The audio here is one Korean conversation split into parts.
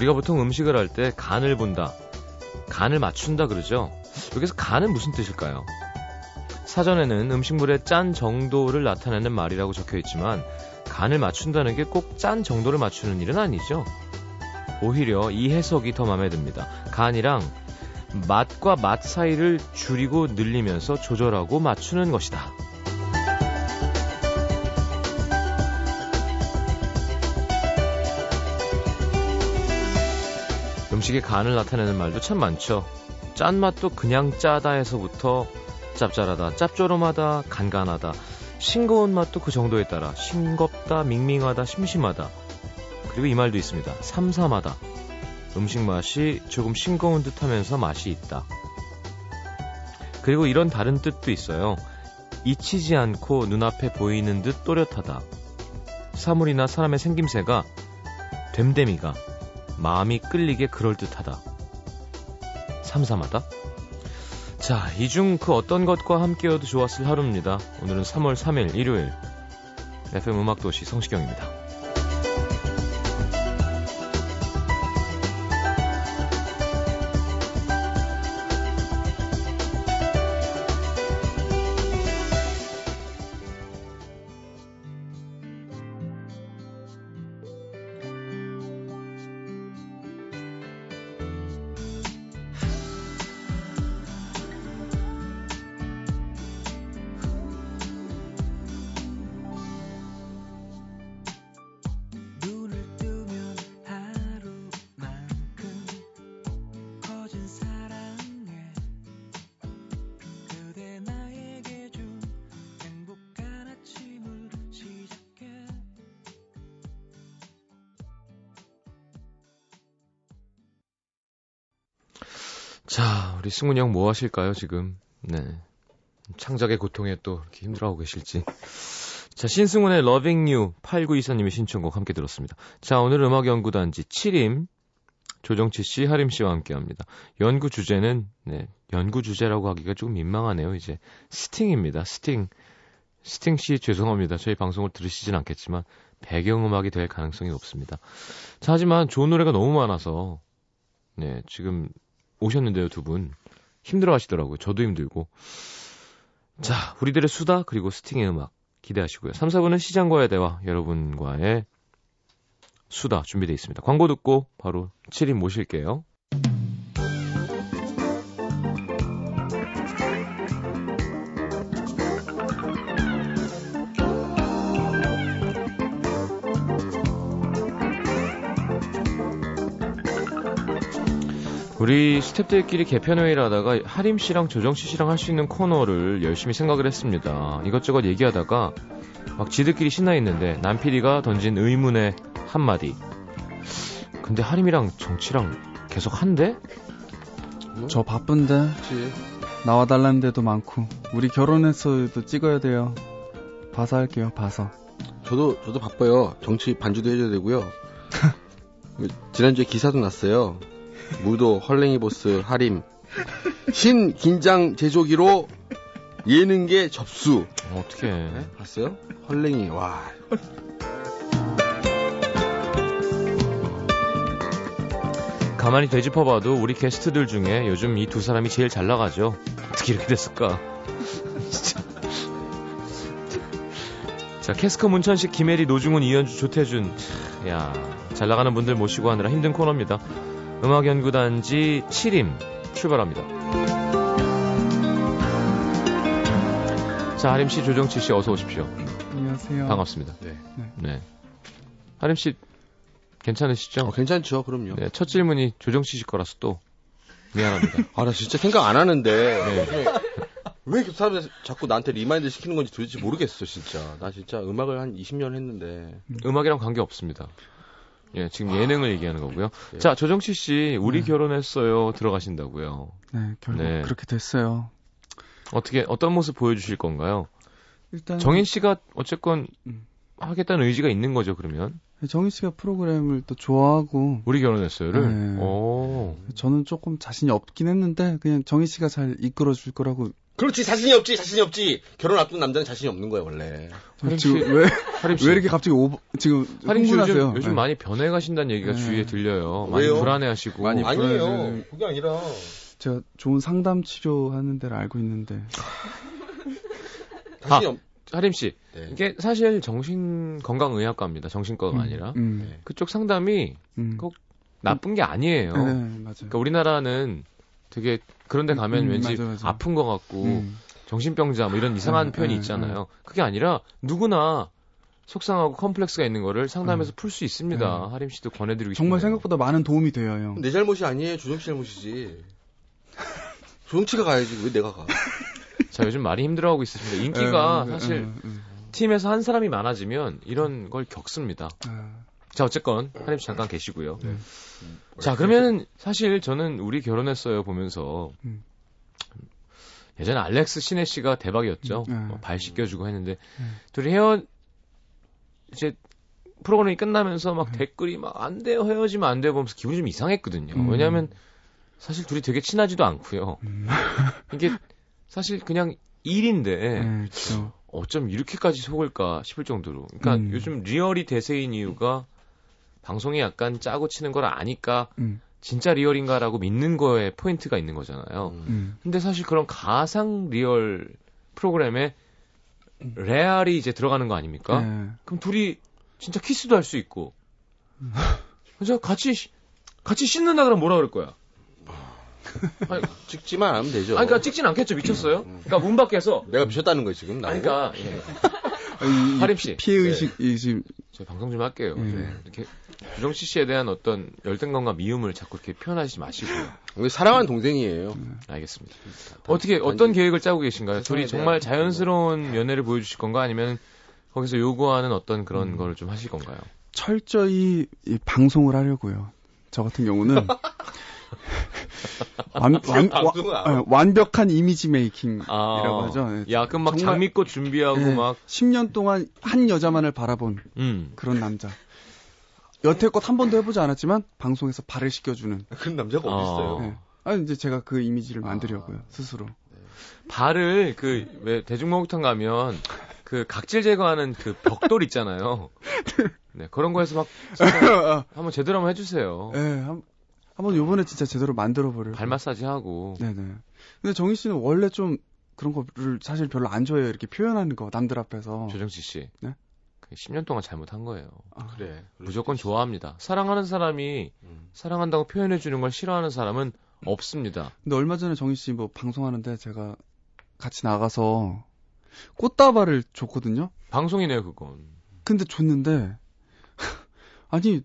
우리가 보통 음식을 할 때 간을 본다, 간을 맞춘다 그러죠. 여기서 간은 무슨 뜻일까요? 사전에는 음식물의 짠 정도를 나타내는 말이라고 적혀 있지만 간을 맞춘다는 게 꼭 짠 정도를 맞추는 일은 아니죠. 오히려 이 해석이 더 마음에 듭니다. 간이랑 맛과 맛 사이를 줄이고 늘리면서 조절하고 맞추는 것이다. 음식의 간을 나타내는 말도 참 많죠. 짠맛도 그냥 짜다에서부터 짭짤하다, 짭조름하다, 간간하다, 싱거운 맛도 그 정도에 따라 싱겁다, 밍밍하다, 심심하다. 그리고 이 말도 있습니다. 삼삼하다. 음식 맛이 조금 싱거운 듯 하면서 맛이 있다. 그리고 이런 다른 뜻도 있어요. 잊히지 않고 눈앞에 보이는 듯 또렷하다. 사물이나 사람의 생김새가 됨됨이가 마음이 끌리게 그럴듯하다. 삼삼하다. 자, 이 중 그 어떤 것과 함께여도 좋았을 하루입니다. 오늘은 3월 3일 일요일. FM 음악도시 성시경입니다. 자, 우리 승훈이 형 뭐 하실까요, 지금? 네. 창작의 고통에 또 이렇게 힘들어하고 계실지. 자, 신승훈의 Loving You 8924님의 신청곡 함께 들었습니다. 자, 오늘 음악 연구단지 7임 조정치 씨, 하림 씨와 함께 합니다. 연구 주제는, 네, 연구 주제라고 하기가 조금 민망하네요. 이제 스팅입니다. 스팅. 스팅 씨 죄송합니다. 저희 방송을 들으시진 않겠지만 배경음악이 될 가능성이 높습니다. 자, 하지만 좋은 노래가 너무 많아서 네, 지금 오셨는데요, 두 분. 힘들어 하시더라고요. 저도 힘들고. 자, 우리들의 수다, 그리고 스팅의 음악 기대하시고요. 3, 4분은 시장과의 대화, 여러분과의 수다 준비되어 있습니다. 광고 듣고 바로 7인 모실게요. 우리 스탭들끼리 개편회의를 하다가 하림 씨랑 조정 씨랑 할 수 있는 코너를 열심히 생각을 했습니다. 이것저것 얘기하다가 막 지들끼리 신나 있는데 남PD가 던진 의문의 한마디. 근데 하림이랑 정치랑 계속 한대? 저 바쁜데. 그치. 나와 달라는 데도 많고 우리 결혼했어도 찍어야 돼요. 봐서 할게요. 봐서. 저도 저도 바빠요. 정치 반주도 해줘야 되고요. 지난주에 기사도 났어요. 무도 헐랭이 보스 하림 신 긴장 제조기로 예능계 접수 어떻게 네? 봤어요? 헐랭이 와 가만히 되짚어봐도 우리 게스트들 중에 요즘 이 두 사람이 제일 잘 나가죠. 어떻게 이렇게 됐을까? 진짜. 자, 캐스커 문천식, 김혜리, 노중훈, 이현주, 조태준. 야, 잘 나가는 분들 모시고 하느라 힘든 코너입니다. 음악연구단지 7임 출발합니다. 자, 하림 씨, 조정치 씨 어서 오십시오. 안녕하세요. 반갑습니다. 네. 네. 하림 씨 괜찮으시죠? 어, 괜찮죠, 그럼요. 네, 첫 질문이 조정치 씨 거라서 또 미안합니다. 아, 나 진짜 생각 안 하는데. 네. 왜 이렇게 사람들 자꾸 나한테 remind 시키는 건지 도대체 모르겠어, 진짜. 나 진짜 음악을 한 20년 했는데. 음악이랑 관계 없습니다. 예, 지금 예능을 얘기하는 거고요. 예. 자, 조정치 씨, 우리 네. 결혼했어요. 들어가신다고요. 네, 결국 네. 그렇게 됐어요. 어떻게 어떤 모습 보여주실 건가요? 일단 정인 씨가 어쨌건 음. 하겠다는 의지가 있는 거죠. 그러면 네, 정인 씨가 프로그램을 또 좋아하고 우리 결혼했어요를. 네. 오. 저는 조금 자신이 없긴 했는데 그냥 정인 씨가 잘 이끌어 줄 거라고 그렇지 자신이 없지 자신이 없지 결혼 앞둔 남자는 자신이 없는 거야 원래. 아, 지금 왜. 왜 이렇게 갑자기 오버, 지금 흥분하세요? 요즘, 요즘 네. 많이 변해가신다는 얘기가 네. 주위에 들려요. 많이 왜요? 불안해하시고. 많이 아니에요. 불안해져요. 그게 아니라 제가 좋은 상담 치료하는 데를 알고 있는데. 자신이 없. 하림 씨, 네. 이게 사실 정신 건강 의학과입니다. 정신과가 음, 아니라. 음, 네. 그쪽 상담이 음. 꼭 나쁜 게 아니에요. 네, 맞아요. 그러니까 우리나라는 되게 그런데 가면 음, 왠지 맞아, 맞아. 아픈 것 같고 음. 정신병자 뭐 이런 이상한 음, 표현이 음, 있잖아요. 그게 아니라 누구나 속상하고 컴플렉스가 있는 거를 상담해서 풀 수 있습니다. 음. 하림 씨도 권해드리고. 정말 생각보다 많은 도움이 돼요, 형. 내 잘못이 아니에요. 조정 씨 잘못이지. 조정치가 가야지 왜 내가 가? 자 요즘 많이 힘들어하고 있으십니다. 인기가 사실. 팀에서 한 사람이 많아지면 이런 걸 겪습니다. 아, 자 어쨌건 씨 잠깐 계시고요. 네. 자 그러면 사실 저는 우리 결혼했어요 보면서 음. 예전에 알렉스 시네 씨가 대박이었죠. 음, 네. 뭐발 씻겨주고 했는데 음. 둘이 헤어 이제 프로그램이 끝나면서 음. 막 댓글이 막 안 돼요 헤어지면 안 돼요 보면서 기분이 좀 이상했거든요. 음. 왜냐하면 사실 둘이 되게 친하지도 않고요. 음. 이게 사실 그냥 일인데 네, 그렇죠. 어쩜 이렇게까지 속을까 싶을 정도로. 그러니까 음. 요즘 리얼이 대세인 이유가 방송이 약간 짜고 치는 걸 아니까 음, 진짜 real인가라고 믿는 거에 포인트가 있는 거잖아요. 음. 음. 근데 사실 그런 가상 real 프로그램에 레알이 이제 들어가는 거 아닙니까? 네. 그럼 둘이 진짜 키스도 할 수 있고. 그래서 같이 씻- 같이 씻는다 그러면 뭐라 그럴 거야? 아니, 찍지만 않으면 되죠. 아니, 그러니까 찍진 않겠죠. 미쳤어요? 그러니까 문 밖에서 내가 미쳤다는 거야 지금. 나보고? 그러니까 예. 이- 이 하림 씨. 피해 의식이 지금 저희 방송 좀 할게요. 예. 좀 이렇게 주정씨 씨에 대한 어떤 열등감과 미움을 자꾸 이렇게 표현하지 마시고요. 우리 사랑하는 동생이에요. 알겠습니다. 어떻게 어떤 계획을 짜고 계신가요? 둘이 세상에 정말 자연스러운 연애를 보여주실 건가 아니면 거기서 요구하는 어떤 그런 음. 걸좀 하실 건가요? 철저히 이 방송을 하려고요. 저 같은 경우는 완, 완, 안 와- 어, 완벽한 이미지 메이킹이라고 아, 하죠. 예. 야, 그럼 막 정말- 장미꽃 준비하고 예, 막 10년 동안 한 여자만을 바라본 음. 그런 남자. 여태껏 한 번도 해보지 않았지만 방송에서 발을 씻겨주는. 그런 남자가 아. 어딨어요. 예. 아 이제 제가 그 이미지를 만들려고요 스스로. 발을 그 왜 대중목욕탕 가면 그 각질 제거하는 그 벽돌 있잖아요. 네, 그런 거에서 막 진짜 한번 제대로 한번 해주세요. 예, 한, 한번 요번에 진짜 제대로 만들어 보려고. 발 마사지 하고. 네네. 근데 정희 씨는 원래 좀 그런 거를 사실 별로 안 좋아해요. 이렇게 표현하는 거 남들 앞에서. 조정치 씨. 네? 그 10년 동안 잘못한 거예요. 아, 그래. 무조건 좋아합니다. 사랑하는 사람이 음. 사랑한다고 표현해 주는 걸 싫어하는 사람은 없습니다. 근데 얼마 전에 정희 씨 뭐 방송하는데 제가 같이 나가서 꽃다발을 줬거든요. 방송이네요, 그건. 근데 줬는데 아니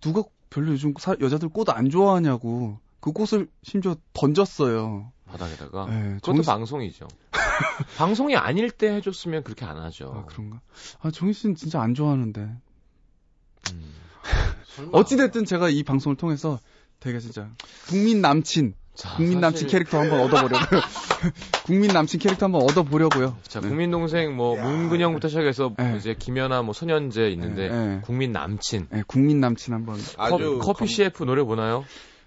누가 별로 요즘 사- 여자들 꽃 안 좋아하냐고 그 꽃을 심지어 던졌어요. 바닥에다가. 네, 아, 그것도 정희 씨- 방송이죠. 방송이 아닐 때 해줬으면 그렇게 안 하죠. 아 그런가? 아 정희 씨는 진짜 안 좋아하는데. 음. 설마. 어찌 됐든 제가 이 방송을 통해서 되게 진짜 국민 남친 자, 국민 남친 사실- 캐릭터 한번 얻어보려고요. 국민 남친 캐릭터 한번 얻어보려고요. 자, 네. 국민 동생 뭐 문근영부터 시작해서 네. 이제 김연아 뭐 손현재 있는데 네, 네. 국민 남친. 네, 국민 남친 한번. 아주 커, 피 CF 노래 보나요?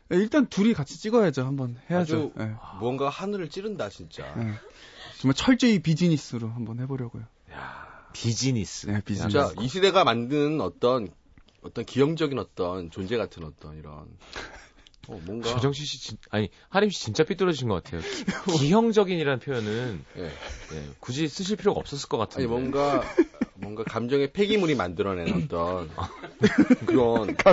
네, 일단 둘이 같이 찍어야죠. 한번 해야죠. 아주- 네, 뭔가 하늘을 찌른다 진짜. 네. 정말 철저히 비즈니스로 한번 해보려고요. 비즈니스. 네, 비즈니스. 진짜 이 시대가 만든 어떤 어떤 기형적인 어떤 존재 같은 어떤 이런 어, 뭔가 조정씨 씨, 진, 아니, 하림 씨 진짜 삐뚤어진 것 같아요. 기형적인이라는 표현은 예. 예, 굳이 쓰실 필요가 없었을 것 같은데. 아니 뭔가 뭔가 감정의 폐기물이 만들어낸 어떤 그런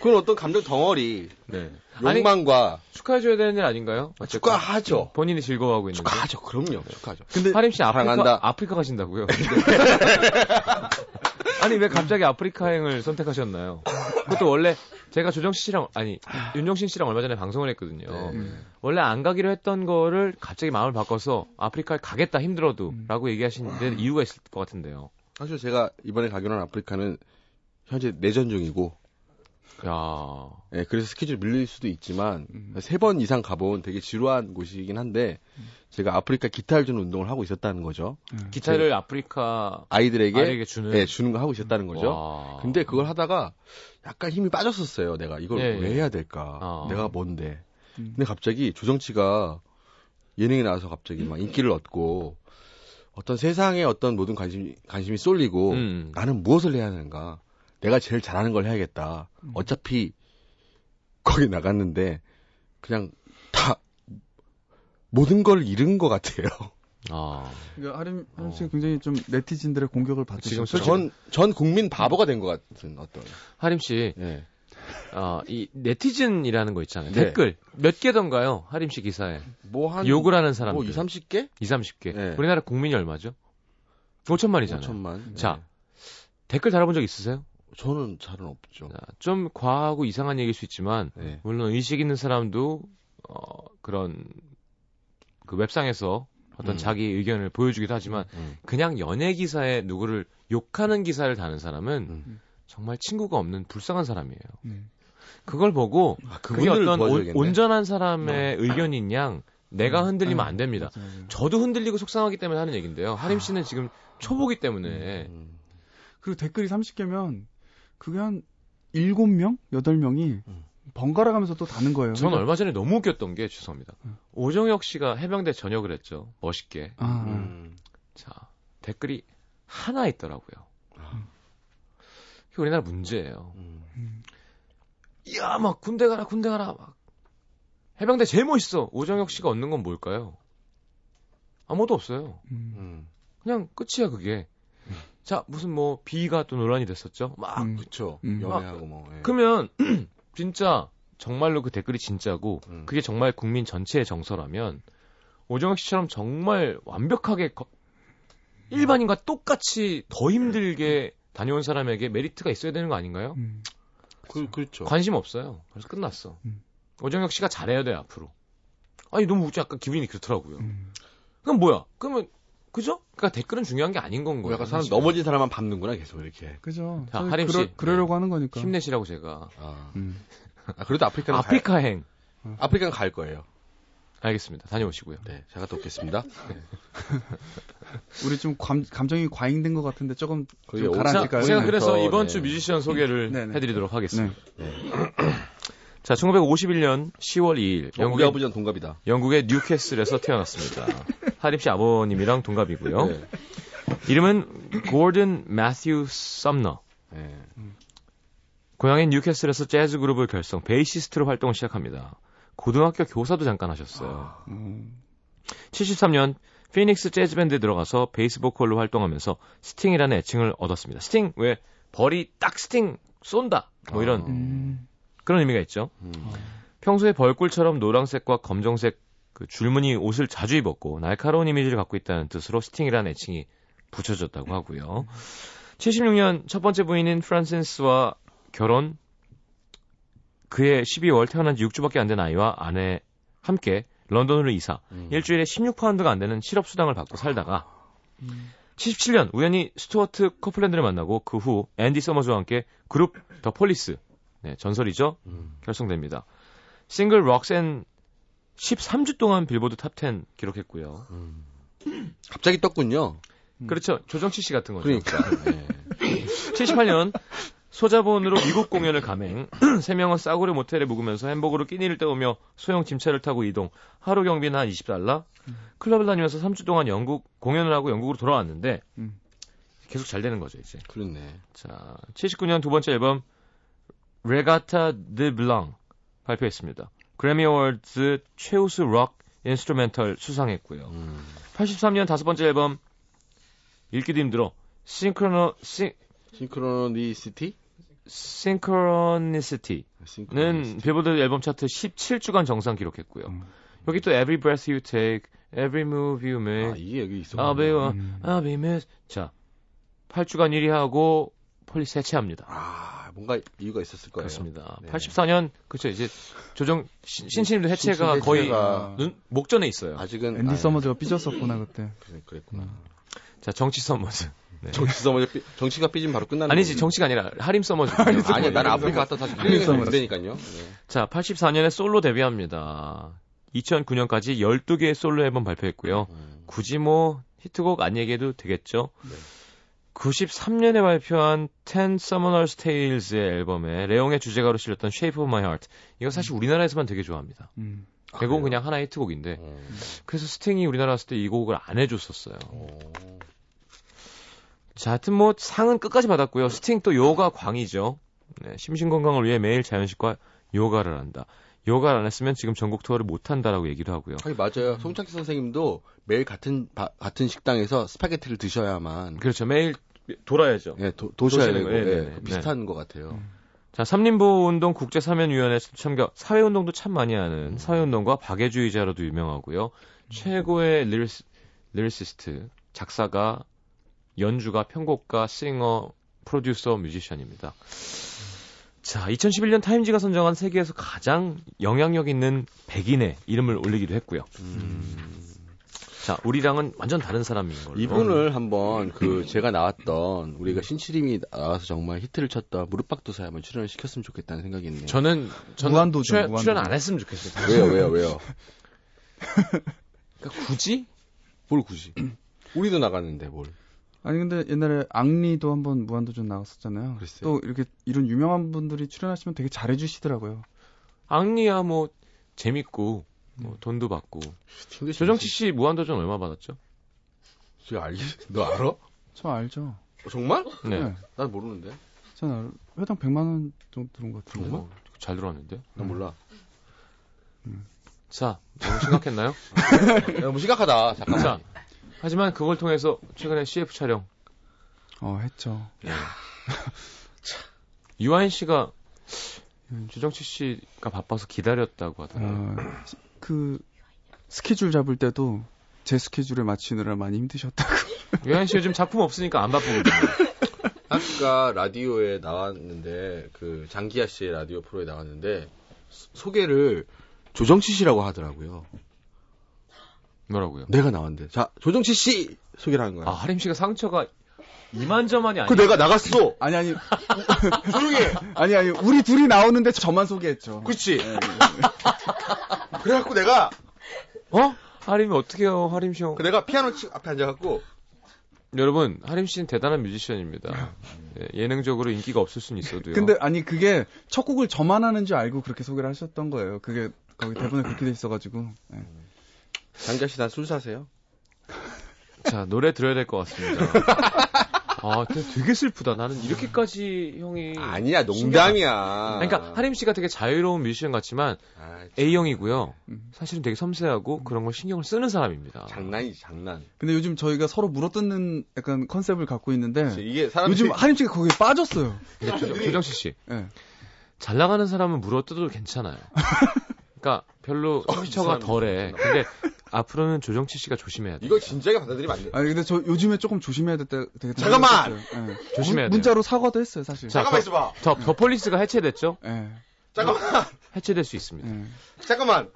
그런 어떤 감정 덩어리 네. 욕망과 축하해줘야 되는 일 아닌가요? 어쨌건 축하하죠. 본인이 즐거워하고 있는데. 축하하죠. 그럼요. 축하하죠. 근데 하림 씨 아프리카, 사랑한다. 아프리카 가신다고요? 아니, 왜 갑자기 아프리카 행을 선택하셨나요? 그것도 원래 제가 조정씨 씨랑, 아니, 윤정신 씨랑 얼마 전에 방송을 했거든요. 네. 원래 안 가기로 했던 거를 갑자기 마음을 바꿔서 아프리카에 가겠다 힘들어도 음. 라고 얘기하시는데 이유가 있을 것 같은데요. 사실 제가 이번에 가기로 한 아프리카는 현재 내전 중이고 야 예, 그래서 스케줄 밀릴 수도 있지만 음. 세번 이상 가본 되게 지루한 곳이긴 한데 제가 아프리카 기타를 주는 운동을 하고 있었다는 거죠. 기타를 아프리카 아이들에게 아이에게 주는. 예, 주는 거 하고 있었다는 거죠. 와. 근데 그걸 하다가 약간 힘이 빠졌었어요. 내가 이걸 예, 왜 예. 해야 될까? 아. 내가 뭔데? 음. 근데 갑자기 조정치가 예능에 나와서 갑자기 막 인기를 얻고 어떤 세상에 어떤 모든 관심 관심이 쏠리고 음. 나는 무엇을 해야 하는가? 내가 제일 잘하는 걸 해야겠다. 음. 어차피 거기 나갔는데 그냥 다 모든 걸 잃은 것 같아요. 아. 그러니까 하림 하림 어. 씨가 굉장히 좀 네티즌들의 공격을 지금 받으셨죠. 솔직히- 전, 전 국민 바보가 된 것 같은 어떤. 하림 씨, 예. 아, 이 네티즌이라는 거 있잖아요. 네. 댓글 몇 개던가요? 하림 씨 기사에. 뭐 한. 욕을 하는 사람들. 뭐 2, 30개? 2, 30개. 네. 우리나라 국민이 얼마죠? 5천만이잖아요. 5천만. 자, 댓글 달아본 적 있으세요? 저는 잘은 없죠. 자, 좀 과하고 이상한 얘기일 수 있지만 네. 물론 의식 있는 사람도 어, 그런 그 웹상에서 어떤 음. 자기 의견을 보여주기도 하지만 음. 그냥 연예 기사에 누구를 욕하는 기사를 다는 사람은 음. 정말 친구가 없는 불쌍한 사람이에요. 음. 그걸 보고 아, 그게 어떤 온. 온전한 사람의 의견인 양 내가 음. 흔들리면 음. 안 됩니다. 저도 흔들리고 속상하기 때문에 하는 얘기인데요. 하림 씨는 지금 초보기 때문에 음. 그리고 댓글이 30개면 그게 한 7명, 8명이 음. 번갈아 가면서 또 다는 거예요. 전 그러니까- 얼마 전에 너무 웃겼던 게 죄송합니다. 음. 오정혁 씨가 해병대 전역을 했죠. 멋있게. 아, 음. 자, 댓글이 하나 있더라고요. 아. 그게 우리나라 문제예요. 음. 음. 이야, 막 군대 가라, 군대 가라, 막. 해병대 제일 멋있어. 오정혁 씨가 얻는 건 뭘까요? 아무것도 없어요. 그냥 끝이야, 그게. 자, 무슨 뭐, 비가 또 논란이 됐었죠? 막. 음. 그쵸. 음. 연애하고 뭐. 예. 그러면, 진짜, 정말로 그 댓글이 진짜고, 음. 그게 정말 국민 전체의 정서라면, 오정혁 씨처럼 정말 완벽하게 거- 일반인과 똑같이 더 힘들게 다녀온 사람에게 메리트가 있어야 되는 거 아닌가요? 음. 그, 그렇죠. 관심 없어요. 그래서 끝났어. 음. 오정혁 씨가 잘해야 돼 앞으로. 아니 너무 웃지 약간 기분이 그렇더라고요. 음. 그럼 뭐야? 그러면 그죠? 그러니까 댓글은 중요한 게 아닌 건뭐 거예요. 약간 사람. 넘어진 사람만 밟는구나, 계속 이렇게. 그죠. 자, 하림 그러, 씨. 그러 려고 하는 거니까. 힘내시라고 제가. 아. 음. 아, 그래도 아프리카는 갈, 아프리카행 아프리카는 갈 거예요. 알겠습니다. 다녀오시고요. 네. 제가 또 오겠습니다. 우리 좀 감, 감정이 과잉된 것 같은데 조금 좀 가라앉을까요? 제가 네. 그래서 네. 이번 주 뮤지션 소개를 네, 네. 해드리도록 하겠습니다. 네. 네. 자, 1951년 10월 2일 우리 영국의 아버지랑 동갑이다. 영국의 뉴캐슬에서 태어났습니다. 하림 씨 아버님이랑 동갑이고요. 네. 이름은 고든 매튜 썸너. 네. 고향인 뉴캐슬에서 재즈 그룹을 결성, 베이시스트로 활동을 시작합니다. 고등학교 교사도 잠깐 하셨어요. 음. 73년 피닉스 재즈 밴드에 들어가서 베이스 보컬로 활동하면서 스팅이라는 애칭을 얻었습니다. 스팅 왜 벌이 딱 sting 쏜다 뭐 이런 아. 음. 그런 의미가 있죠. 음. 평소에 벌꿀처럼 노란색과 검정색 그 줄무늬 옷을 자주 입었고 날카로운 이미지를 갖고 있다는 뜻으로 스팅이라는 애칭이 붙여졌다고 하고요. 76년 첫 번째 부인인 프란센스와 결혼 그해 12월 태어난 지 6주밖에 안 된 아이와 아내 함께 런던으로 이사 음. 일주일에 16파운드가 안 되는 실업 수당을 받고 살다가 음. 77년 우연히 스튜어트 코플랜드를 만나고 그 후 앤디 서머즈와 함께 그룹 더 폴리스 네, 전설이죠. 음. 결성됩니다. 싱글 Roxanne 13주 동안 빌보드 탑10 기록했고요. 음. 갑자기 떴군요. 음. 그렇죠. 조정치 씨 같은 거죠. 그러니까. 네. 78년 소자본으로 미국 공연을 감행. 세 명은 싸구려 모텔에 묵으면서 햄버거로 끼니를 때우며 소형 짐차를 타고 이동. 하루 경비는 한 20달러. 클럽을 다니면서 3주 동안 영국 공연을 하고 영국으로 돌아왔는데 음. 계속 잘 되는 거죠, 이제. 그렇네. 자, 79년 두 번째 앨범 레가타 드 블랑 발표했습니다. 그래미 어워즈 최우수 록 instrumental 수상했고요. 음. 83년 다섯 번째 앨범 읽기도 힘들어. Synchrono- Syn- Synchronicity? Synchronicity는 Synchronicity. 빌보드 앨범 차트 17주간 정상 기록했고요. 음. 여기 또 Every Breath You Take, Every Move You 아, Make, 이게 여기 있어. 음. I'll be miss. 자, 8주간 1위 하고 폴리스 해체합니다. 아, 뭔가 이유가 있었을 거예요. 그렇습니다. 네. 84년 그렇죠 이제 조정 신- 신치림도 해체가 신신 거의 눈, 목전에 있어요. 아직은 앤디 아, 서머즈가 삐졌었구나 그때. 그래, 그랬구나. 자 정치 서머즈. 네. 정치 서머즈 삐- 정치가 삐지면 바로 끝나는 아니지 거지. 정치가 아니라 하림 서머즈. 아니야, 나는 아프리카 갔다 다시 하림 서머즈. 된다니까요. 네. 자 84년에 솔로 데뷔합니다. 2009년까지 12개의 솔로 앨범 발표했고요. 음. 굳이 뭐 히트곡 안 얘기해도 되겠죠. 네. 93년에 발표한 Ten Summoner's Tales의 앨범에 레옹의 주제가로 실렸던 Shape of My Heart. 이거 사실 우리나라에서만 되게 좋아합니다. 음. 외국은 그냥 하나의 히트곡인데 음. 그래서 스팅이 우리나라 왔을 때 이 곡을 안 해줬었어요. 오. 자, 하여튼 뭐 상은 끝까지 받았고요. 스팅 또 요가 광이죠. 네, 심신 건강을 위해 매일 자연식과 요가를 한다. 요가를 안 했으면 지금 전국 투어를 못 한다라고 얘기를 하고요. 아니, 맞아요. 송창식 선생님도 매일 같은 바, 같은 식당에서 스파게티를 드셔야만 그렇죠. 매일 돌아야죠. 네, 도, 도셔야 되고 네, 네, 네, 비슷한 네. 것 같아요. 음. 자, 삼림보호 운동 국제 사면위원회 참가 사회 운동도 참 많이 하는 사회 운동과 박애주의자로도 유명하고요. 최고의 lyri-, lyricist 작사가, 연주가, 편곡가, 싱어, 프로듀서, 뮤지션입니다. 자, 2011년 타임지가 선정한 세계에서 가장 영향력 있는 백인의 이름을 올리기도 했고요. 음. 자, 우리랑은 완전 다른 사람인 걸로. 이분을 한번 그 제가 나왔던 우리가 신치림이 나와서 정말 히트를 쳤던 무릎박도사에 한번 출연을 시켰으면 좋겠다는 생각이 있네요. 저는 저는 무한도전, 출연, 무한도전. 출연 안 했으면 좋겠어요. 왜요, 왜요, 왜요? 그러니까 굳이? 뭘 굳이? 우리도 나갔는데 뭘? 아니 근데 옛날에 앙리도 한번 무한도전 나갔었잖아요. 글쎄요. 또 이렇게 이런 유명한 분들이 출연하시면 되게 잘해주시더라고요. 앙리야 뭐 재밌고 뭐 음. 돈도 받고. 조정치 씨 무한도전 얼마 받았죠? 저 알지? 너 알아? 저 알죠. 어, 정말? 네. 네. 난 모르는데. 저는 회당 100만 원 정도 들은 것 같은데. 정말? 잘 들어왔는데? 난 몰라. 음. 자, 너무 심각했나요? 너무 심각하다. 잠깐만. 자, 하지만 그걸 통해서 최근에 CF 촬영. 어, 했죠. 예. 유아인 씨가 주정치 씨가 바빠서 기다렸다고 하더라고요. 어, 그 스케줄 잡을 때도 제 스케줄에 맞추느라 많이 힘드셨다고. 유아인 씨 요즘 작품 없으니까 안 바쁘거든요. 아까 라디오에 나왔는데 그 장기하 씨의 라디오 프로에 나왔는데 소개를 조정치 씨라고 하더라고요. 뭐라고요? 내가 나왔는데. 자, 조정치 씨! 소개를 하는 거야. 아, 하림 씨가 상처가 이만저만이 아니야. 그 내가 나갔어! 아니, 아니. 조용히 해! 아니, 아니. 우리 둘이 나오는데 저만 소개했죠. 그치? 네, 네. 그래갖고 내가, 어? 하림이 어떻게 해요, 하림 씨 형. 그 내가 피아노 앞에 앉아갖고, 여러분, 하림 씨는 대단한 뮤지션입니다. 예, 예능적으로 인기가 없을 수는 있어도요. 근데 아니 그게 첫 곡을 저만 하는 줄 알고 그렇게 소개를 하셨던 거예요. 그게 거기 대본에 그렇게 돼 있어가지고. 네. 장자 씨, 다술 사세요? 자, 노래 들어야 될 것 같습니다. 아, 되게 슬프다. 나는 이렇게까지 형이. 아니야, 농담이야. 그러니까, 하림 씨가 되게 자유로운 뮤지션 같지만, 아, A형이고요. 음. 사실은 되게 섬세하고 음. 그런 걸 신경을 쓰는 사람입니다. 장난이지, 장난. 근데 요즘 저희가 서로 물어뜯는 약간 컨셉을 갖고 있는데, 이게 사람들이... 요즘 하림 씨가 거기에 빠졌어요. 조정씨 씨. 네. 잘 나가는 사람은 물어뜯어도 괜찮아요. 그러니까 별로 소비처가 어, 덜해. 근데 앞으로는 조정치 씨가 조심해야 돼. 이거 진작에 받아들이면 안 돼. 아니 근데 저 요즘에 조금 조심해야 될 때 되게 잠깐만. 네. 조심해야 돼. 문자로 사과도 했어요 사실. 자, 잠깐만 있어봐. 더, 더 폴리스가 해체됐죠? 네. 잠깐만. 해체될 수 있습니다. 네. 잠깐만.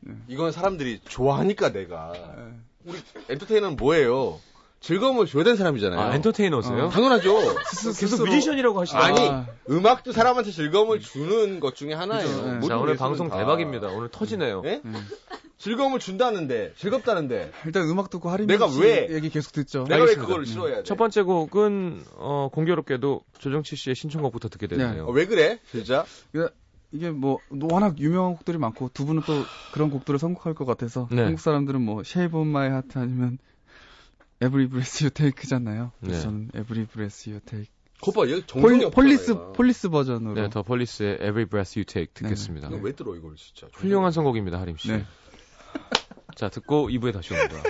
네. 이건 사람들이 좋아하니까 내가. 네. 우리 엔터테이너는 뭐예요? 즐거움을 줘야 되는 사람이잖아요. 아, 엔터테이너세요? 어. 당연하죠. 스스로, 계속 뮤지션이라고 하시죠. 아니, 아. 음악도 사람한테 즐거움을 주는 것 중에 하나예요. 네. 자, 오늘 방송 다. 대박입니다. 오늘 터지네요. 네? 음. 즐거움을 준다는데, 즐겁다는데. 일단 음악 듣고 하림 내가 왜 얘기 계속 듣죠. 내가 왜 그거를 싫어해야 돼? 첫 번째 곡은 어, 공교롭게도 조정치 씨의 신청곡부터 듣게 되네요. 네. 어, 왜 그래? 진짜? 이게 뭐 워낙 유명한 곡들이 많고 두 분은 또 그런 곡들을 선곡할 것 같아서 네. 한국 사람들은 뭐 Shape of My Heart 아니면 Every Breath You Take잖아요. 그래서 네. 저는 Every Breath You Take. 거봐, 얘 정성이 폴리스 폴리스 버전으로. 네, 더 폴리스의 Every Breath You Take 듣겠습니다. 네. 왜 들어 이걸 진짜? 훌륭한 선곡입니다, 하림 씨. 네. 자, 듣고 2부에 다시 옵니다.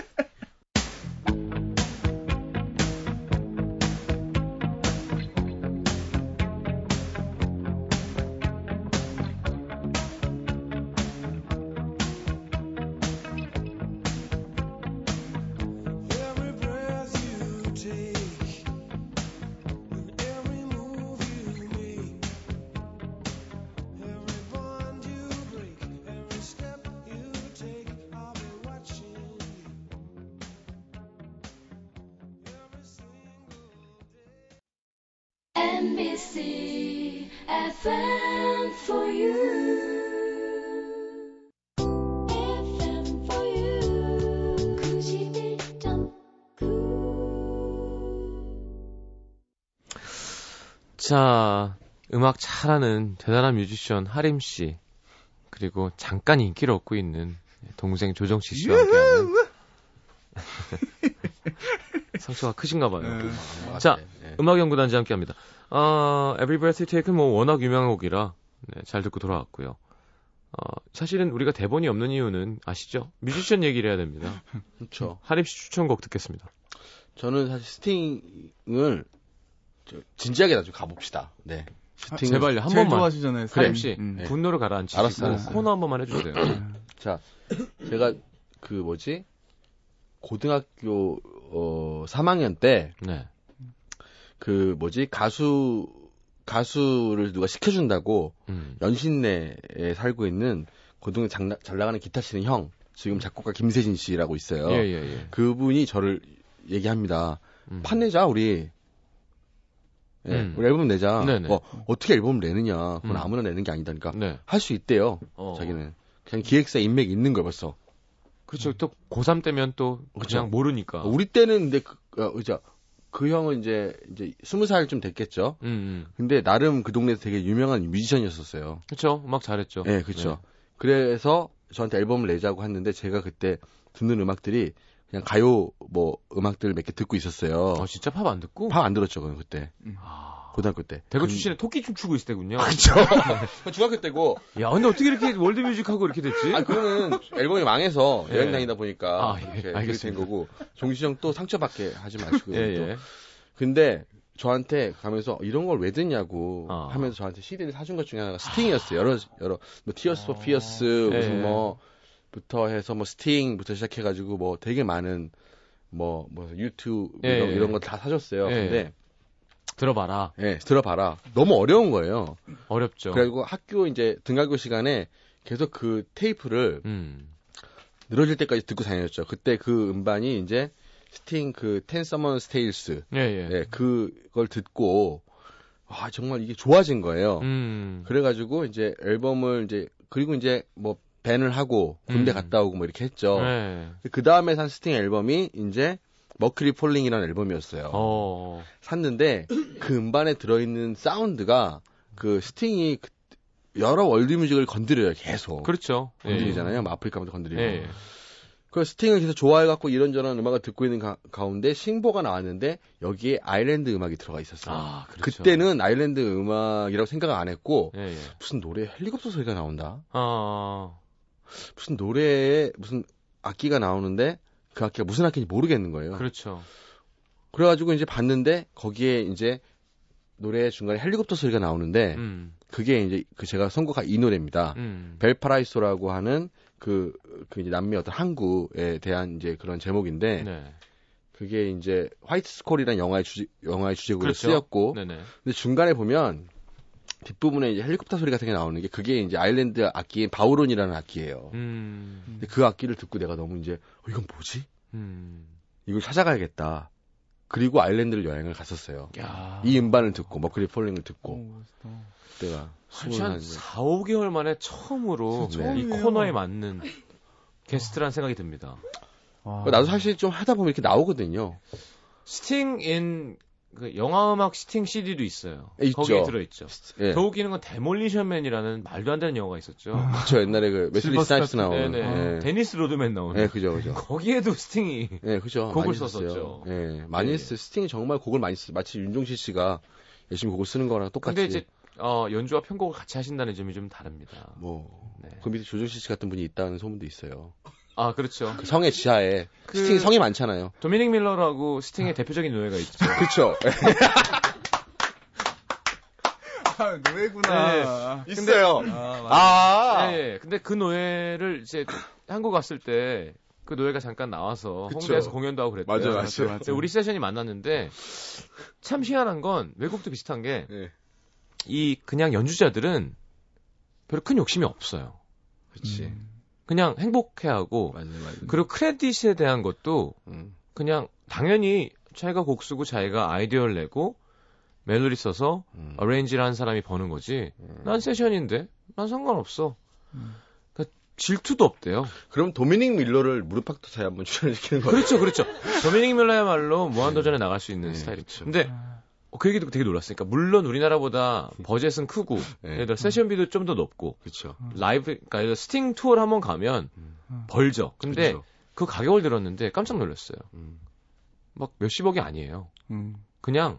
자, 음악 잘하는 대단한 뮤지션 하림 씨. 그리고 잠깐 인기를 얻고 있는 동생 조정치 씨와 함께하는 상처가 크신가 봐요. 네. 아, 자, 네. 음악 연구단지 함께 합니다. 어, Every Breath You Take는 뭐 워낙 유명한 곡이라 네, 잘 듣고 돌아왔고요. 어, 사실은 우리가 대본이 없는 이유는 아시죠? 뮤지션 얘기를 해야 됩니다. 그렇죠. 하립 씨 추천곡 듣겠습니다. 저는 사실 스팅을 진지하게 나좀 가봅시다. 네. 아, 제발요 한 번만. 좋아하시잖아요. 하립 씨 음. 네. 분노를 가라앉히시고 알았어, 알았어. 코너 한 번만 해주세요. 자, 제가 그 뭐지 고등학교 어 3학년 때 네. 그 뭐지 가수 가수를 누가 시켜준다고 음. 연신내에 살고 있는 고등에 장, 잘 나가는 기타 치는 형 지금 작곡가 김세진 씨라고 있어요. 예, 예, 예. 그분이 저를 얘기합니다. 음. 판 내자 우리. 예, 음. 우리 앨범 내자. 네네. 뭐 어떻게 앨범을 내느냐. 그건 음. 아무나 내는 게 아니다니까. 네. 할수 있대요. 어. 자기는 그냥 기획사 인맥 있는 거 벌써. 그렇죠. 또 고3 때면 또 그쵸? 그냥 모르니까. 우리 때는 근데 그, 어, 그죠. 그 형은 이제 이제 스무 살좀 됐겠죠. 음, 음. 근데 나름 그 동네에서 되게 유명한 뮤지션이었었어요. 그렇죠. 음악 잘했죠. 네, 그렇죠. 네. 그래서 저한테 앨범을 내자고 했는데 제가 그때 듣는 음악들이 그냥 가요 뭐 음악들 몇 개 듣고 있었어요. 아, 진짜 팝 안 듣고? 팝 안 들었죠, 그건 그때. 음. 아... 고등학교 때. 대구 그... 출신에 토끼 춤 추고 있을 때군요. 그렇죠. 중학교 때고. 야, 근데 어떻게 이렇게 월드뮤직하고 이렇게 됐지? 아, 그거는 앨범이 망해서 예. 여행 다니다 보니까 아, 예. 이렇게 된 거고. 종시 형또 상처받게 하지 마시고. 예, 예. 근데 저한테 가면서 이런 걸 왜 듣냐고 어. 하면서 저한테 CD를 사준 것 중에 하나가 스팅이었어요. 여러 여러 뭐 Tears for Fears 무슨 뭐 부터 해서 뭐 스팅부터 시작해가지고 뭐 되게 많은 뭐뭐 뭐 유튜브 예, 이런, 이런 거 다 사줬어요. 예. 근데 들어봐라. 예, 들어봐라. 너무 어려운 거예요. 어렵죠. 그리고 학교 이제 등하교 시간에 계속 그 테이프를 음. 늘어질 때까지 듣고 다녔죠. 그때 그 음반이 이제 스팅 그 Ten Summoner's Tales 예, 예. 예, 그걸 듣고 와 정말 이게 좋아진 거예요. 음. 그래가지고 이제 앨범을 이제 그리고 이제 뭐 밴드를 하고 군대 음. 갔다 오고 뭐 이렇게 했죠. 네. 그 다음에 산 스팅 앨범이 이제 Mercury Falling이라는 앨범이었어요. 어. 샀는데 그 음반에 들어있는 사운드가 그 스팅이 그 여러 world music을 건드려요 계속. 그렇죠. 건드리잖아요. 예. 뭐 아프리카부터 건드리고. 예. 그 스팅을 계속 좋아해갖고 이런저런 음악을 듣고 있는 가, 운데 신보가 나왔는데 여기에 아일랜드 음악이 들어가 있었어요. 아, 그렇죠. 그때는 아일랜드 음악이라고 생각을 안 했고 예, 예. 무슨 노래 헬리콥터 소리가 나온다. 아. 무슨 노래에 무슨 악기가 나오는데 그 악기가 무슨 악기인지 모르겠는 거예요. 그렇죠. 그래가지고 이제 봤는데 거기에 이제 노래 중간에 헬리콥터 소리가 나오는데 음. 그게 이제 그 제가 선곡한 이 노래입니다. 음. 벨파라이소라고 하는 그, 그 이제 남미 어떤 항구에 대한 이제 그런 제목인데 네. 그게 이제 화이트 스콜이라는 영화의 주제 영화의 주제곡으로 그렇죠. 쓰였고 네네. 근데 중간에 보면 뒷부분에 이제 헬리콥터 소리 같은 게 나오는 게 그게 이제 아일랜드 악기인 bodhrán이라는 악기예요. 음. 근데 그 악기를 듣고 내가 너무 이제 어, 이건 뭐지? 음. 이걸 찾아가야겠다. 그리고 아일랜드를 여행을 갔었어요. 야. 이 음반을 듣고 Mercury Falling을 듣고 오, 그때가 한 4, 5개월 만에 처음으로 네. 이 코너에 맞는 게스트란 생각이 듭니다. 와. 나도 사실 좀 하다 보면 이렇게 나오거든요. 스팅 인 그 영화 음악 스팅 CD도 있어요. 있죠. 거기에 들어 있죠. 예. 더 웃기는 건 Demolition Man이라는 말도 안 되는 영화가 있었죠. 저 옛날에 그 웨슬리 스나입스 나오는. 네네. 예. 데니스 로드맨 나오는. 네, 그죠, 그죠. 거기에도 스팅이. 네, 그죠. 곡을 썼었죠. 예, 많이 네. 했어요. 스팅이 정말 곡을 많이 썼어요. 마치 윤종신 씨가 열심히 곡을 쓰는 거랑 똑같이. 근데 이제 어, 연주와 편곡을 같이 하신다는 점이 좀 다릅니다. 뭐, 네. 그 밑에 조정치 씨 같은 분이 있다는 소문도 있어요. 아, 그렇죠. 그 성의 지하에 그 스팅 성이 많잖아요. 도미닉 밀러라고 스팅의 아. 대표적인 노예가 있죠. 그렇죠. 아, 노예구나. 네. 있어요. 아, 아. 네, 근데 그 노예를 이제 한국 갔을 때 그 노예가 잠깐 나와서 그쵸. 홍대에서 공연도 하고 그랬대요. 맞아, 맞아, 맞아. 우리 세션이 만났는데 참 희한한 건 외국도 비슷한 게이 네. 그냥 연주자들은 별로 큰 욕심이 없어요. 그렇지. 음. 그냥 행복해하고 맞아요, 맞아요. 그리고 크레딧에 대한 것도 음. 그냥 당연히 자기가 곡 쓰고 자기가 아이디어를 내고 멜로디 써서 음. arrange를 한 사람이 버는 거지. 음. 난 세션인데 난 상관없어. 음. 그러니까 질투도 없대요. 그럼 도미닉 밀러를 무릎팍도사에 한번 출연시키는 거예요. 그렇죠, 그렇죠. 도미닉 밀러야말로 무한도전에 나갈 수 있는 네, 스타일이죠. 그렇죠. 근데 어, 그 얘기도 되게 놀랐으니까 물론 우리나라보다 버젯은 크고 네. 예를 들어 세션비도 좀 더 높고 그렇죠. 라이브 그러니까 스팅 투어를 한번 가면 음. 벌죠. 근데 그쵸. 그 가격을 들었는데 깜짝 놀랐어요. 음. 막 몇십억이 아니에요. 음. 그냥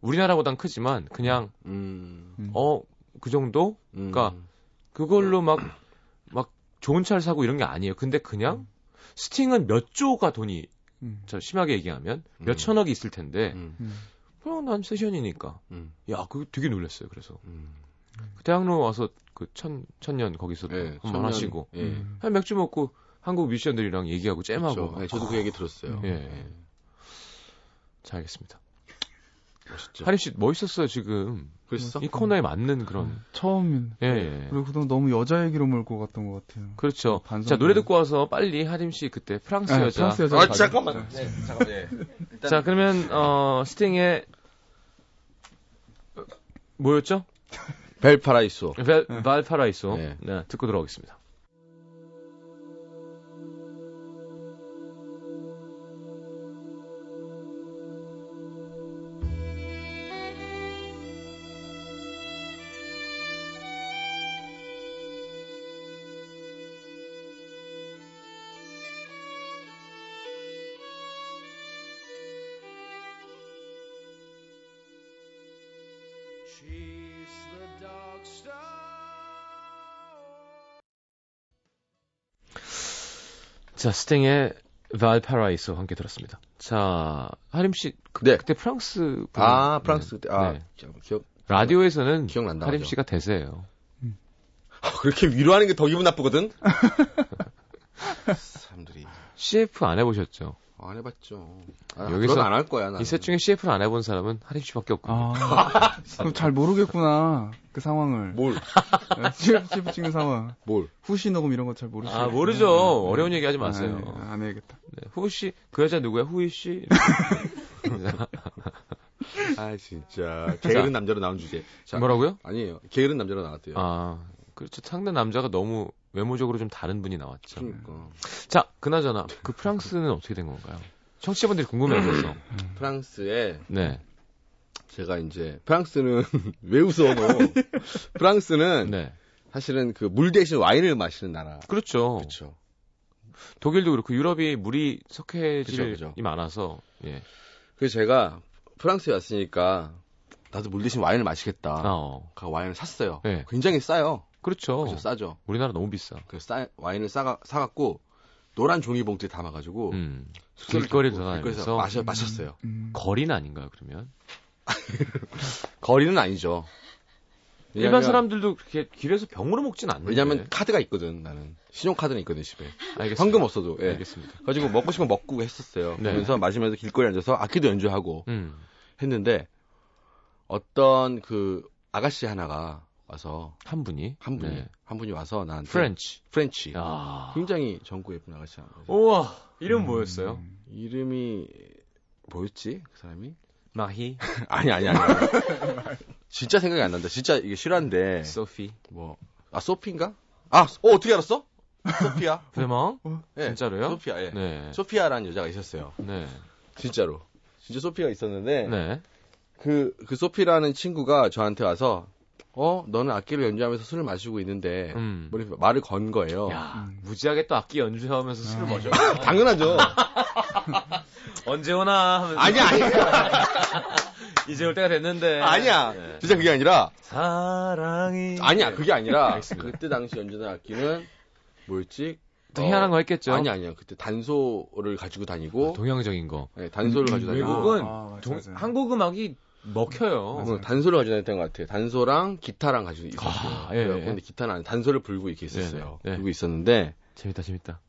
우리나라보단 크지만 그냥 음. 어그 정도? 그러니까 음. 그걸로 막막 좋은 차를 사고 이런 게 아니에요. 근데 그냥 음. 스팅은 몇 조가 돈이 음. 저 심하게 얘기하면 몇 천억이 있을 텐데 그냥 난 세션이니까 야 그거 되게 놀랐어요. 그래서 그 대학로 와서 그 천 천년 거기서도 네, 한번 하시고 예. 한 맥주 먹고 한국 뮤지션들이랑 얘기하고 잼하고. 네, 저도 그 얘기 들었어요. 예. 네. 자, 알겠습니다. 멋있죠. 하림 씨 멋있었어요 지금. 그랬어? 이 코너에 맞는 그런. 음, 처음. 예. 예. 그리고 너무 여자 얘기로 몰고 갔던 것 같아요. 그렇죠. 자 노래 듣고 와서 빨리 하림 씨 그때 프랑스 네, 여자. 프랑스 여자. 아 잠깐만. 네, 잠깐만. 예. 일단... 자 그러면 어 스팅의 뭐였죠? 벨파라이소. 벨, 발파라이소. 네. 네, 듣고 들어오겠습니다. 자, 스팅의 발파라이소 함께 들었습니다. 자, 하림 씨, 그, 네. 그때 프랑스 분, 아, 프랑스 그때 아, 네. 기억 라디오에서는 기억난다. 하림 씨가 대세예요. 음. 아, 그렇게 위로하는 게 더 기분 나쁘거든. 사람들이 CF 안 해보셨죠? 안 해봤죠. 아, 여기서 안 할 거야. 이 셋 중에 CF를 안 해본 사람은 하림 씨밖에 없고. 아, 그럼 잘 모르겠구나 그 상황을. 뭘? CF, CF 찍는 상황. 뭘? 후시 녹음 이런 거 잘 모르죠. 아 모르죠. 네. 어려운 얘기하지 마세요. 아, 네. 안 해야겠다. 네. 후시 그 여자 누구야? 후이 씨. 아 진짜 게으른 남자로 나온 주제. 자, 뭐라고요? 아니에요. 게으른 남자로 나왔대요. 아 그렇죠. 상대 남자가 너무 외모적으로 좀 다른 분이 나왔죠. 그러니까. 자, 그나저나 그 프랑스는 어떻게 된 건가요? 청취자분들이 궁금해하셔서. 프랑스에 네. 제가 이제 프랑스는 왜 웃어 너? 프랑스는 네. 사실은 그 물 대신 와인을 마시는 나라. 그렇죠. 그렇죠. 독일도 그렇고 유럽이 물이 석회질이 많아서 예. 그래서 제가 프랑스에 왔으니까 나도 물 대신 와인을 마시겠다. 어. 그 와인을 샀어요. 네. 굉장히 싸요. 그렇죠. 그렇죠. 싸죠. 우리나라 너무 비싸. 그 싸, 와인을 싸가, 사갖고 노란 종이 봉투에 담아가지고 음. 길거리 돌아다니면서 마셔, 마셨어요. 음. 음. 거리는 아닌가요 그러면? 거리는 아니죠. 일반 사람들도 그렇게 길에서 병으로 먹진 않는데. 왜냐면 카드가 있거든 나는 신용카드는 있거든 집에. 알겠습니다. 현금 없어도. 예. 알겠습니다. 가지고 먹고 싶으면 먹고 했었어요. 네. 그러면서 마시면서 길거리 앉아서 악기도 연주하고 음. 했는데 어떤 그 아가씨 하나가 와서. 한 분이? 한 분이. 네. 한 분이 와서 나한테 French French 야. 굉장히 젊고 예쁜 아가씨 우와 이름 음, 뭐였어요? 이름이 뭐였지 그 사람이? 마히? 아니 아니 아니 진짜 생각이 안 난다. 진짜 이게 실화인데. 소피. 뭐아 소피인가? 아 어, 어떻게 알았어? 소피아 대망? 네, 진짜로요? 소피아 예. 네. 소피아라는 여자가 있었어요. 네. 진짜로. 진짜 소피가 있었는데 네. 그, 그 소피라는 친구가 저한테 와서 어, 너는 악기를 연주하면서 술을 마시고 있는데, 음. 뭐 말을 건 거예요. 야, 무지하게 또 악기 연주하면서 술을 아. 마셔. 당연하죠. 언제 오나 하면서. 아니야, 아니야. 이제 올 때가 됐는데. 아니야. 네. 진짜 그게 아니라. 사랑이. 아니야, 그게 아니라. 알겠습니다. 그때 당시 연주하는 악기는 뭐였지? 또 희한한 거 했겠죠. 아니 아니요. 그때 단소를 가지고 다니고 아, 동양적인 거. 네, 단소를 음, 가지고 다니고. 외국은 아, 동, 한국 음악이 먹혀요. 어, 단소를 가지고 다녔던 것 같아요. 단소랑 기타랑 가지고 있었어요. 아, 예, 예. 근데 기타는 아니, 단소를 불고 이렇게 있었어요. 예, 예. 불고 있었는데 재밌다, 재밌다.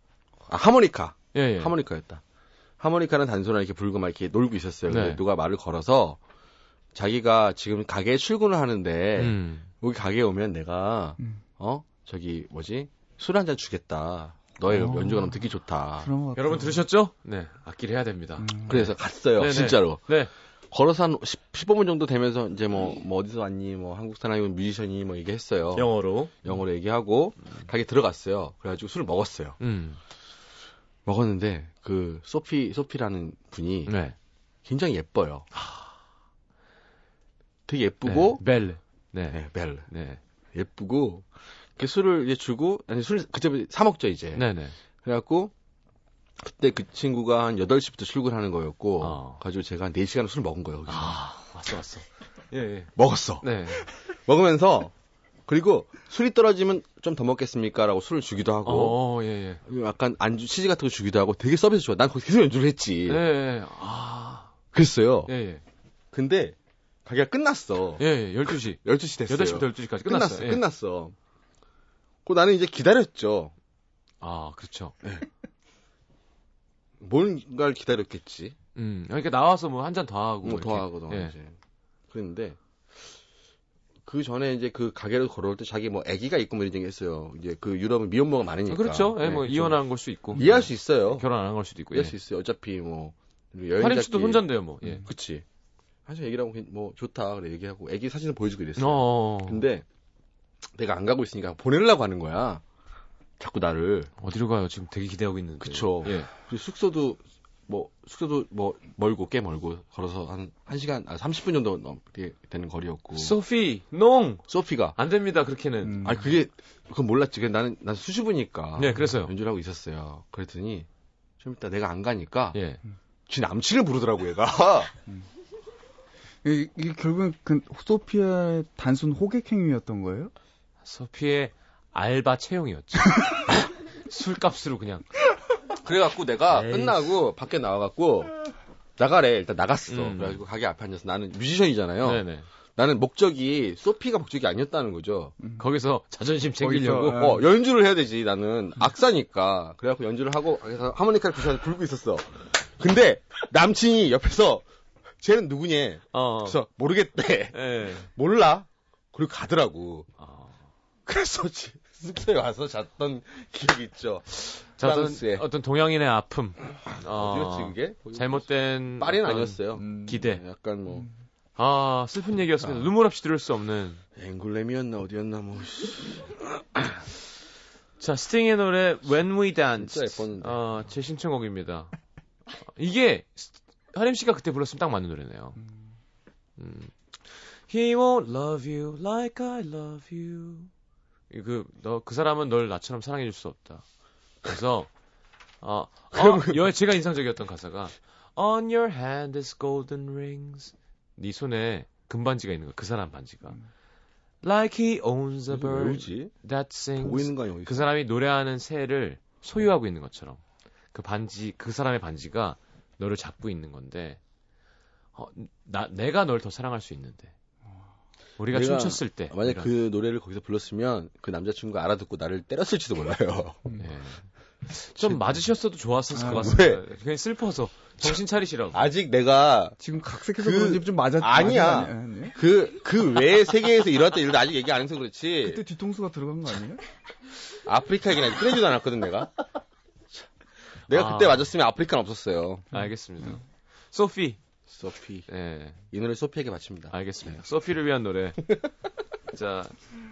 아, 하모니카. 예, 예. 하모니카였다. 하모니카는 단소랑 이렇게 불고 막 이렇게 놀고 있었어요. 근데 네. 누가 말을 걸어서 자기가 지금 가게에 출근을 하는데 음. 여기 가게에 오면 내가 음. 어 저기 뭐지 술 한 잔 주겠다. 너의 어. 연주가 너무 듣기 좋다. 여러분 들으셨죠? 네, 악기를 해야 됩니다. 음. 그래서 갔어요, 네네. 진짜로. 네. 걸어서 한 10, 15분 정도 되면서 이제 뭐, 뭐 어디서 왔니, 뭐 한국 사람이 뮤지션이 뭐 얘기했어요. 영어로. 영어로 얘기하고 음. 가게 들어갔어요. 그래가지고 술을 먹었어요. 음. 먹었는데 그 소피 소피라는 분이 네. 굉장히 예뻐요. 되게 예쁘고 네, 벨. 네. 네, 벨. 네. 예쁘고 그 술을 이제 주고 아니 술 그때 사 먹죠 이제. 네네. 그래갖고 그때 그 친구가 한 8시부터 출근하는 거였고 어. 가지고 제가 한 4시간 술 먹은 거예요. 여기서. 아, 왔어 왔어. 예, 예. 먹었어. 네. 먹으면서 그리고 술이 떨어지면 좀 더 먹겠습니까 라고 술을 주기도 하고. 어, 예, 예. 약간 안주 치즈 같은 거 주기도 하고 되게 서비스 좋아. 난 거기 계속 연주를 했지. 예, 예. 아. 그랬어요. 예, 예. 근데 가게가 끝났어. 예, 예. 12시. 12시 됐어요. 8시부터 12시까지 끝났어. 끝났어. 예. 끝났어. 그 나는 이제 기다렸죠. 아, 그렇죠. 예. 뭔가를 기다렸겠지. 음, 그러니까 나와서 뭐 한 잔 더 하고. 뭐 더 하고 더 예. 이제. 그랬는데 그 전에 이제 그 가게를 걸어올 때 자기 뭐 아기가 있고 뭐 이런 얘기 했어요. 이제 그 유럽은 미혼모가 많으니까. 아, 그렇죠. 예, 네, 뭐 이혼한 걸수 있고. 이해할 수 있어요. 결혼 안 한 걸 수도 있고. 이해할 예. 수 있어요. 어차피 뭐 여행 하림 씨도 혼자인데요, 뭐. 예. 음, 그치. 사실 얘기를 하고 뭐 좋다 그래 얘기하고 아기 사진을 보여주고 이랬어요. 어. 근데 내가 안 가고 있으니까 보내려고 하는 거야. 자꾸 나를 어디로 가요? 지금 되게 기대하고 있는데. 그쵸. 예. 숙소도 뭐 숙소도 뭐 멀고 꽤 멀고 걸어서 한 1시간 아 30분 정도 넘게 되는 거리였고. 소피, 농. 소피가 안 됩니다. 그렇게는. 음. 아 그게 그건 몰랐지. 나는 난 수줍으니까. 네, 그래서요. 연주를 하고 있었어요. 그랬더니 좀 이따 내가 안 가니까 예. 지 남친을 부르더라고 얘가. 음. 이게, 이게 결국은 그 소피아의 단순 호객 행위였던 거예요? 소피의 알바 채용이었죠. 술값으로 그냥. 그래갖고 내가 에이. 끝나고 밖에 나와갖고 나가래 일단 나갔어. 음. 그래가지고 가게 앞에 앉아서 나는 뮤지션이잖아요. 네네. 나는 목적이 소피가 목적이 아니었다는 거죠. 음. 거기서 자존심 챙기려고 거기서, 어, 연주를 해야 되지. 나는 악사니까. 그래갖고 연주를 하고 그래서 하모니카를 부셔서 불고 있었어. 근데 남친이 옆에서 쟤는 누구냐? 어. 그래서 모르겠대. 네. 몰라. 그리고 가더라고. 어. 그래서 숙소에 와서 잤던 기억이 있죠. 자던 어떤 동양인의 아픔. 어, 어디였지 그게? 잘못된 파리는 아니었어요. 음, 기대. 약간 뭐. 아 슬픈 얘기였습니다. 아. 눈물 없이 들을 수 없는. 앵글렘이었나 어디였나 뭐. 자 스팅의 노래 When We Dance. 어, 제 신청곡입니다. 이게 하림 씨가 그때 불렀으면 딱 맞는 노래네요. 음. He won't love you like I love you. 그, 너, 그 사람은 널 나처럼 사랑해줄 수 없다. 그래서, 어, 어 여, 제가 인상적이었던 가사가, On your hand is golden rings. 네 손에 금반지가 있는 거, 그 사람 반지가. Like he owns a bird that sings. 그 사람이 노래하는 새를 소유하고 있는 것처럼. 그 반지, 그 사람의 반지가 너를 잡고 있는 건데, 어, 나, 내가 널 더 사랑할 수 있는데. 우리가 춤췄을 때. 만약 이런. 그 노래를 거기서 불렀으면 그 남자친구가 알아듣고 나를 때렸을지도 몰라요. 네. 좀 맞으셨어도 좋았을 아, 것 같습니다. 왜? 그냥 슬퍼서 정신 차리시라고. 아직 내가 지금 각색해서 그, 좀 맞았 아니야. 그그 그 외의 세계에서 일어났던 일도 아직 얘기 안 해서 그렇지. 그때 뒤통수가 들어간 거 아니에요? 아프리카 얘기는 끊어지도 않았거든 내가. 내가 아. 그때 맞았으면 아프리카는 없었어요. 알겠습니다. 음. 소피 소피. 네. 이 노래 소피에게 바칩니다. 알겠습니다. 네. 소피를 위한 노래. 자,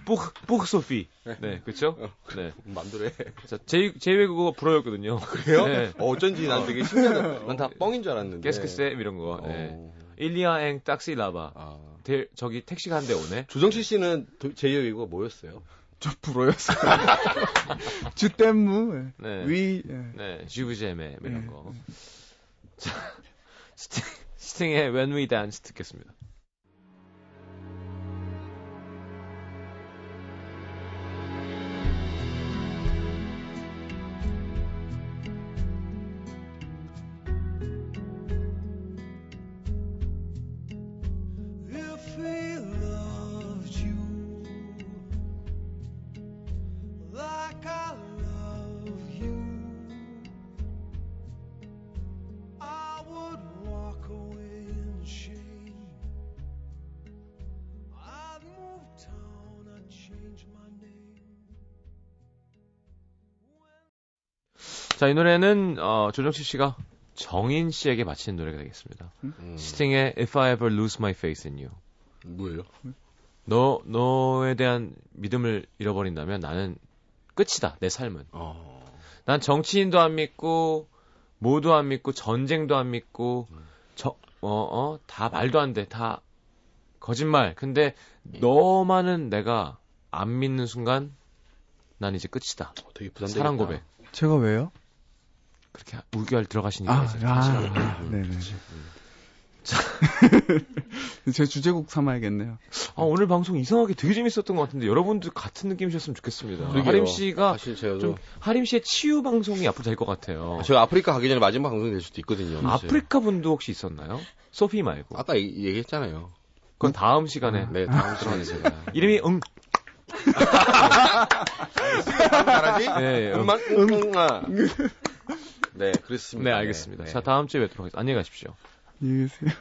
뽀크, 뽀크 소피. 네, 그쵸? 어, 네. 맘대로 해. 자, 제, 제 외국어 불어였거든요. 그래요? 네. 어, 어쩐지 난 되게 신기하다. 난 다 뻥인 줄 알았는데. 게스크쌤 이런 거. 네. 어. 일리아엥 딱시 라바. 아. 대, 저기 택시가 한 대 오네. 조정실 씨는 제2외국어 뭐였어요? 저 불어였어요. 주댐무. 네. 위. 네. 주브제메 이런 네. 거. 자, 스팅. 스팅의 When We Dance 듣겠습니다. 자, 이 노래는 어, 조정치 씨가 정인 씨에게 바치는 노래가 되겠습니다. 음. 스팅의 If I Ever Lose My Faith in You. 뭐예요? 너 너에 대한 믿음을 잃어버린다면 나는 끝이다. 내 삶은. 어. 난 정치인도 안 믿고 모도 안 믿고 전쟁도 안 믿고 음. 저어어 다 말도 안 돼. 다 거짓말. 근데 너만은 내가 안 믿는 순간 난 이제 끝이다. 어, 되게 부담 사랑 고백. 제가 왜요? 그렇게 우결 들어가시니까 아, 이제 아, 네네. 자, 제 주제곡 삼아야겠네요. 아, 오늘 방송 이상하게 되게 재밌었던 것 같은데 여러분들 같은 느낌이셨으면 좋겠습니다. 그러게요. 하림 씨가 좀 하림 씨의 치유 방송이 앞으로 될 것 같아요. 제가 아프리카 가기 전에 마지막 방송이 될 수도 있거든요. 아프리카 분도 혹시 있었나요? 소피 말고. 아까 얘기했잖아요. 그건 다음 시간에. 네, 다음 시간에 제가. 이름이 응. 잘하지? 네, 응만 응아. 네, 그렇습니다. 네, 알겠습니다. 네. 자, 다음 주에 뵙도록 하겠습니다. 안녕히 가십시오. 안녕히 계세요.